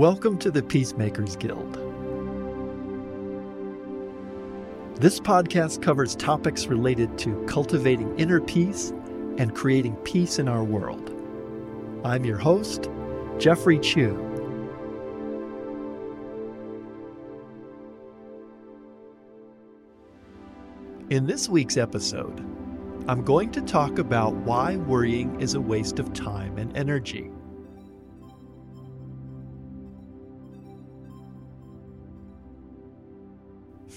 Welcome to the Peacemakers Guild. This podcast covers topics related to cultivating inner peace and creating peace in our world. I'm your host, Jeffrey Chu. In this week's episode, I'm going to talk about why worrying is a waste of time and energy.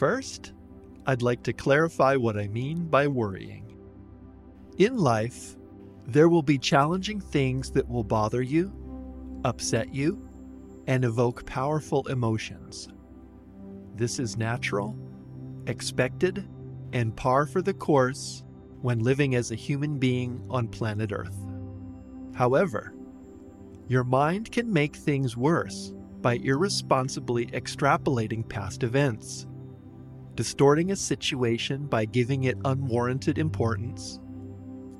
First, I'd like to clarify what I mean by worrying. In life, there will be challenging things that will bother you, upset you, and evoke powerful emotions. This is natural, expected, and par for the course when living as a human being on planet Earth. However, your mind can make things worse by irresponsibly extrapolating past events distorting a situation by giving it unwarranted importance,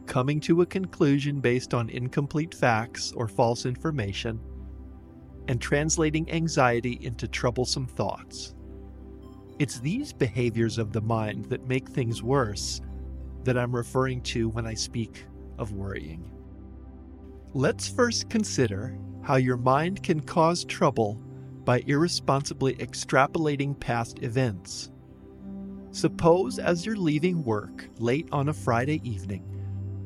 coming to a conclusion based on incomplete facts or false information, and translating anxiety into troublesome thoughts. It's these behaviors of the mind that make things worse that I'm referring to when I speak of worrying. Let's first consider how your mind can cause trouble by irresponsibly extrapolating past events. Suppose as you're leaving work late on a Friday evening,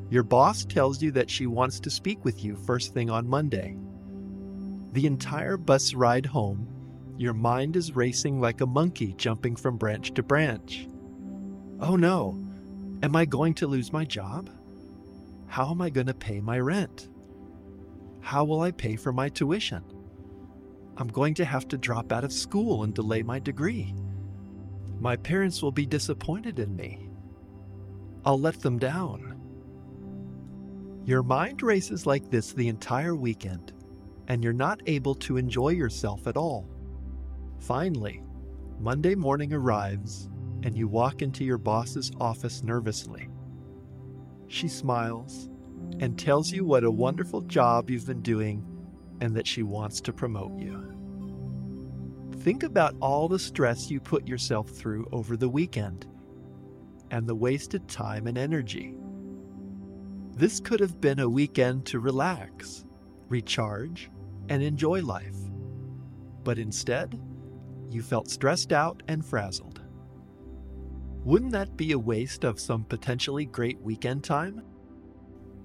your boss tells you that she wants to speak with you first thing on Monday. The entire bus ride home, your mind is racing like a monkey jumping from branch to branch. Oh no, am I going to lose my job? How am I going to pay my rent? How will I pay for my tuition? I'm going to have to drop out of school and delay my degree. My parents will be disappointed in me. I'll let them down. Your mind races like this the entire weekend, and you're not able to enjoy yourself at all. Finally, Monday morning arrives, and you walk into your boss's office nervously. She smiles and tells you what a wonderful job you've been doing and that she wants to promote you. Think about all the stress you put yourself through over the weekend and the wasted time and energy. This could have been a weekend to relax, recharge, and enjoy life. But instead, you felt stressed out and frazzled. Wouldn't that be a waste of some potentially great weekend time?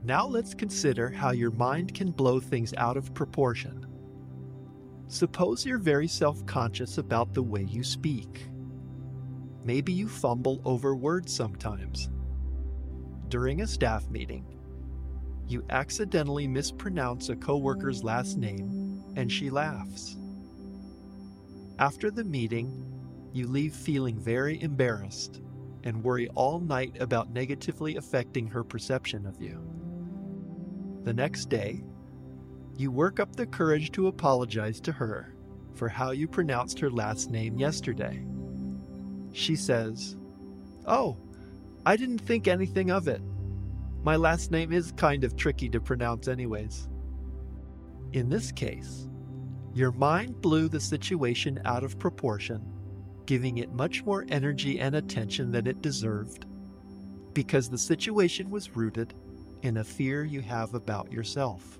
Now let's consider how your mind can blow things out of proportion Suppose you're very self conscious about the way you speak. Maybe you fumble over words sometimes. During a staff meeting, you accidentally mispronounce a coworker's last name and she laughs. After the meeting, you leave feeling very embarrassed and worry all night about negatively affecting her perception of you. The next day, you work up the courage to apologize to her for how you pronounced her last name yesterday. She says, Oh, I didn't think anything of it. My last name is kind of tricky to pronounce, anyways. In this case, your mind blew the situation out of proportion, giving it much more energy and attention than it deserved, because the situation was rooted in a fear you have about yourself.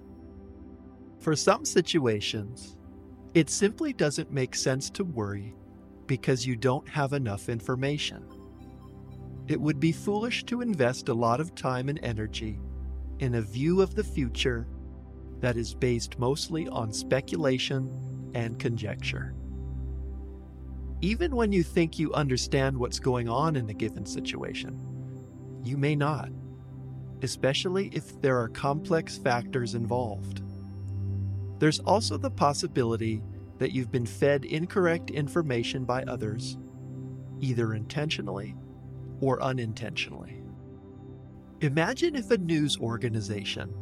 For some situations, it simply doesn't make sense to worry because you don't have enough information. It would be foolish to invest a lot of time and energy in a view of the future that is based mostly on speculation and conjecture. Even when you think you understand what's going on in a given situation, you may not, especially if there are complex factors involved. There's also the possibility that you've been fed incorrect information by others, either intentionally or unintentionally. Imagine if a news organization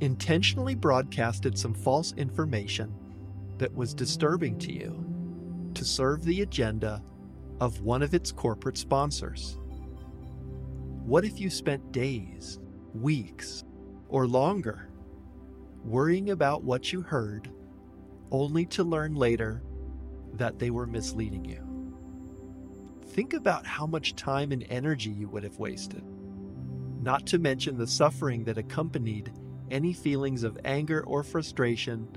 intentionally broadcasted some false information that was disturbing to you to serve the agenda of one of its corporate sponsors. What if you spent days, weeks, or longer worrying about what you heard only to learn later that they were misleading you. Think about how much time and energy you would have wasted, not to mention the suffering that accompanied any feelings of anger or frustration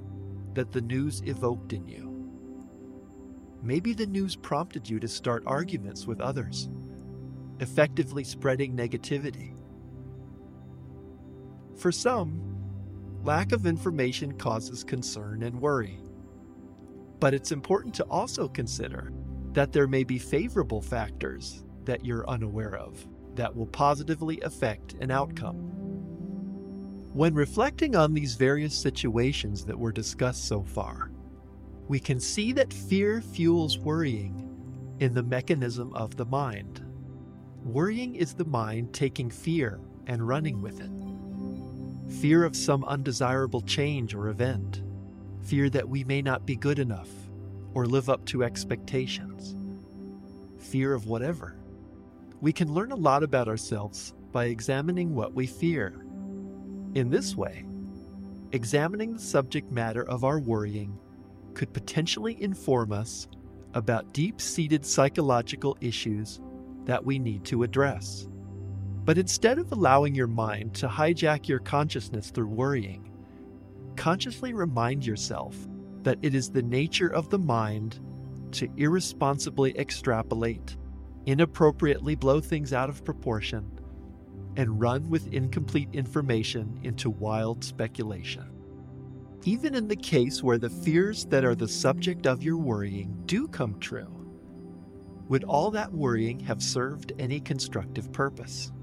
that the news evoked in you. Maybe the news prompted you to start arguments with others, effectively spreading negativity. For some, lack of information causes concern and worry. But it's important to also consider that there may be favorable factors that you're unaware of that will positively affect an outcome. When reflecting on these various situations that were discussed so far, we can see that fear fuels worrying in the mechanism of the mind. Worrying is the mind taking fear and running with it. Fear of some undesirable change or event, fear that we may not be good enough or live up to expectations, fear of whatever. We can learn a lot about ourselves by examining what we fear. In this way, examining the subject matter of our worrying could potentially inform us about deep seated psychological issues that we need to address. But instead of allowing your mind to hijack your consciousness through worrying, consciously remind yourself that it is the nature of the mind to irresponsibly extrapolate, inappropriately blow things out of proportion, and run with incomplete information into wild speculation. Even in the case where the fears that are the subject of your worrying do come true, would all that worrying have served any constructive purpose?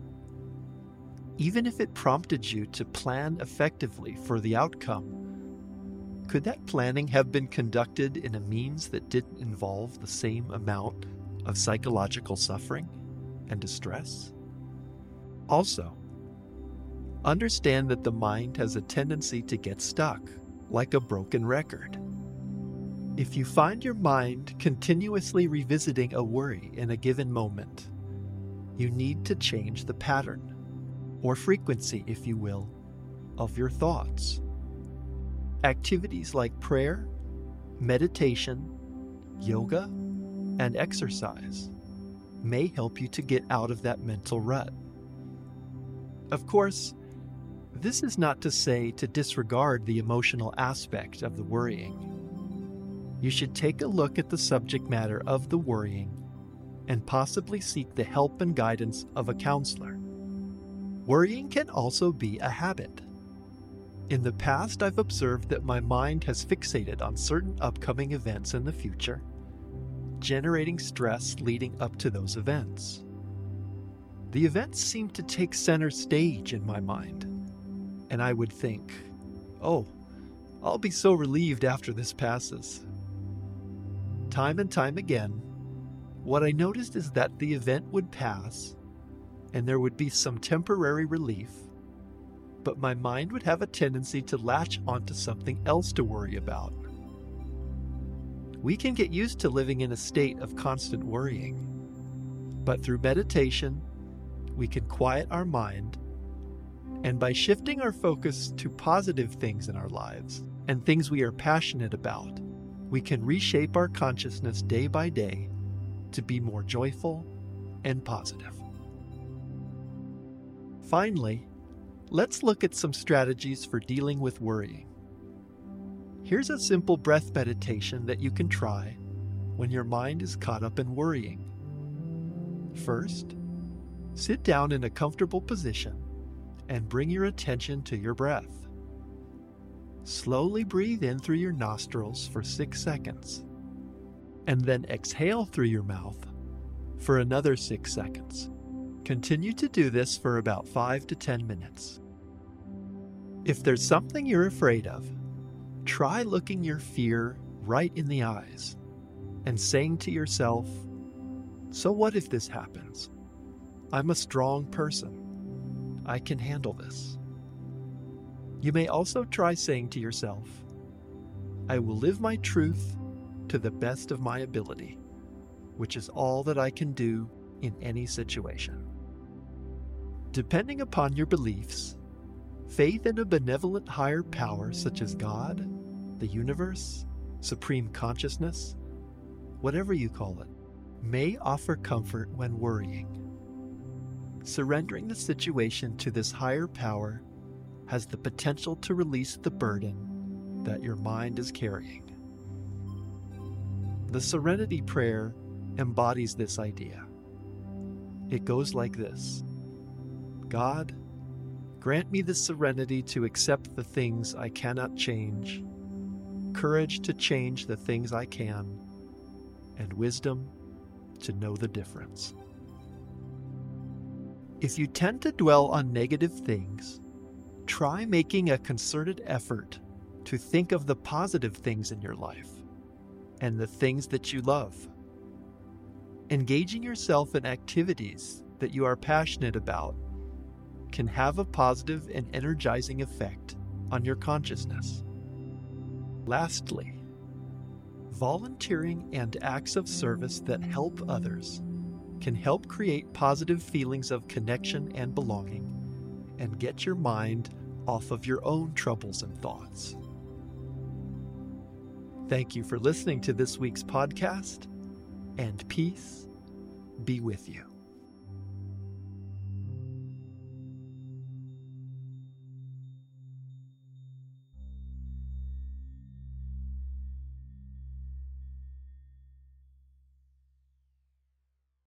Even if it prompted you to plan effectively for the outcome could that planning have been conducted in a means that didn't involve the same amount of psychological suffering and distress? Also, understand that the mind has a tendency to get stuck, like a broken record. If you find your mind continuously revisiting a worry in a given moment, you need to change the pattern, or frequency, if you will, of your thoughts. Activities like prayer, meditation, yoga, and exercise may help you to get out of that mental rut. Of course, this is not to say to disregard the emotional aspect of the worrying. You should take a look at the subject matter of the worrying and possibly seek the help and guidance of a counselor. Worrying can also be a habit. In the past, I've observed that my mind has fixated on certain upcoming events in the future, generating stress leading up to those events. The events seem to take center stage in my mind, and I would think, oh, I'll be so relieved after this passes. Time and time again, what I noticed is that the event would pass, and there would be some temporary relief but my mind would have a tendency to latch onto something else to worry about. We can get used to living in a state of constant worrying, but through meditation, we can quiet our mind, and by shifting our focus to positive things in our lives and things we are passionate about, we can reshape our consciousness day by day to be more joyful and positive. Finally, Let's look at some strategies for dealing with worrying. Here's a simple breath meditation that you can try when your mind is caught up in worrying. First, sit down in a comfortable position and bring your attention to your breath. Slowly breathe in through your nostrils for six seconds, and then exhale through your mouth for another six seconds. Continue to do this for about 5 to 10 minutes. If there's something you're afraid of, try looking your fear right in the eyes and saying to yourself, So what if this happens? I'm a strong person. I can handle this. You may also try saying to yourself, I will live my truth to the best of my ability, which is all that I can do in any situation. Depending upon your beliefs, faith in a benevolent higher power such as God, the universe, supreme consciousness, whatever you call it, may offer comfort when worrying. Surrendering the situation to this higher power has the potential to release the burden that your mind is carrying. The Serenity Prayer embodies this idea. It goes like this God, grant me the serenity to accept the things I cannot change, courage to change the things I can, and wisdom to know the difference. If you tend to dwell on negative things, try making a concerted effort to think of the positive things in your life and the things that you love. Engaging yourself in activities that you are passionate about can have a positive and energizing effect on your consciousness. Lastly, volunteering and acts of service that help others can help create positive feelings of connection and belonging and get your mind off of your own troubles and thoughts. Thank you for listening to this week's podcast, and peace be with you.